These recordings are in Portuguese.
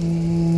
Hum.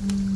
Mm.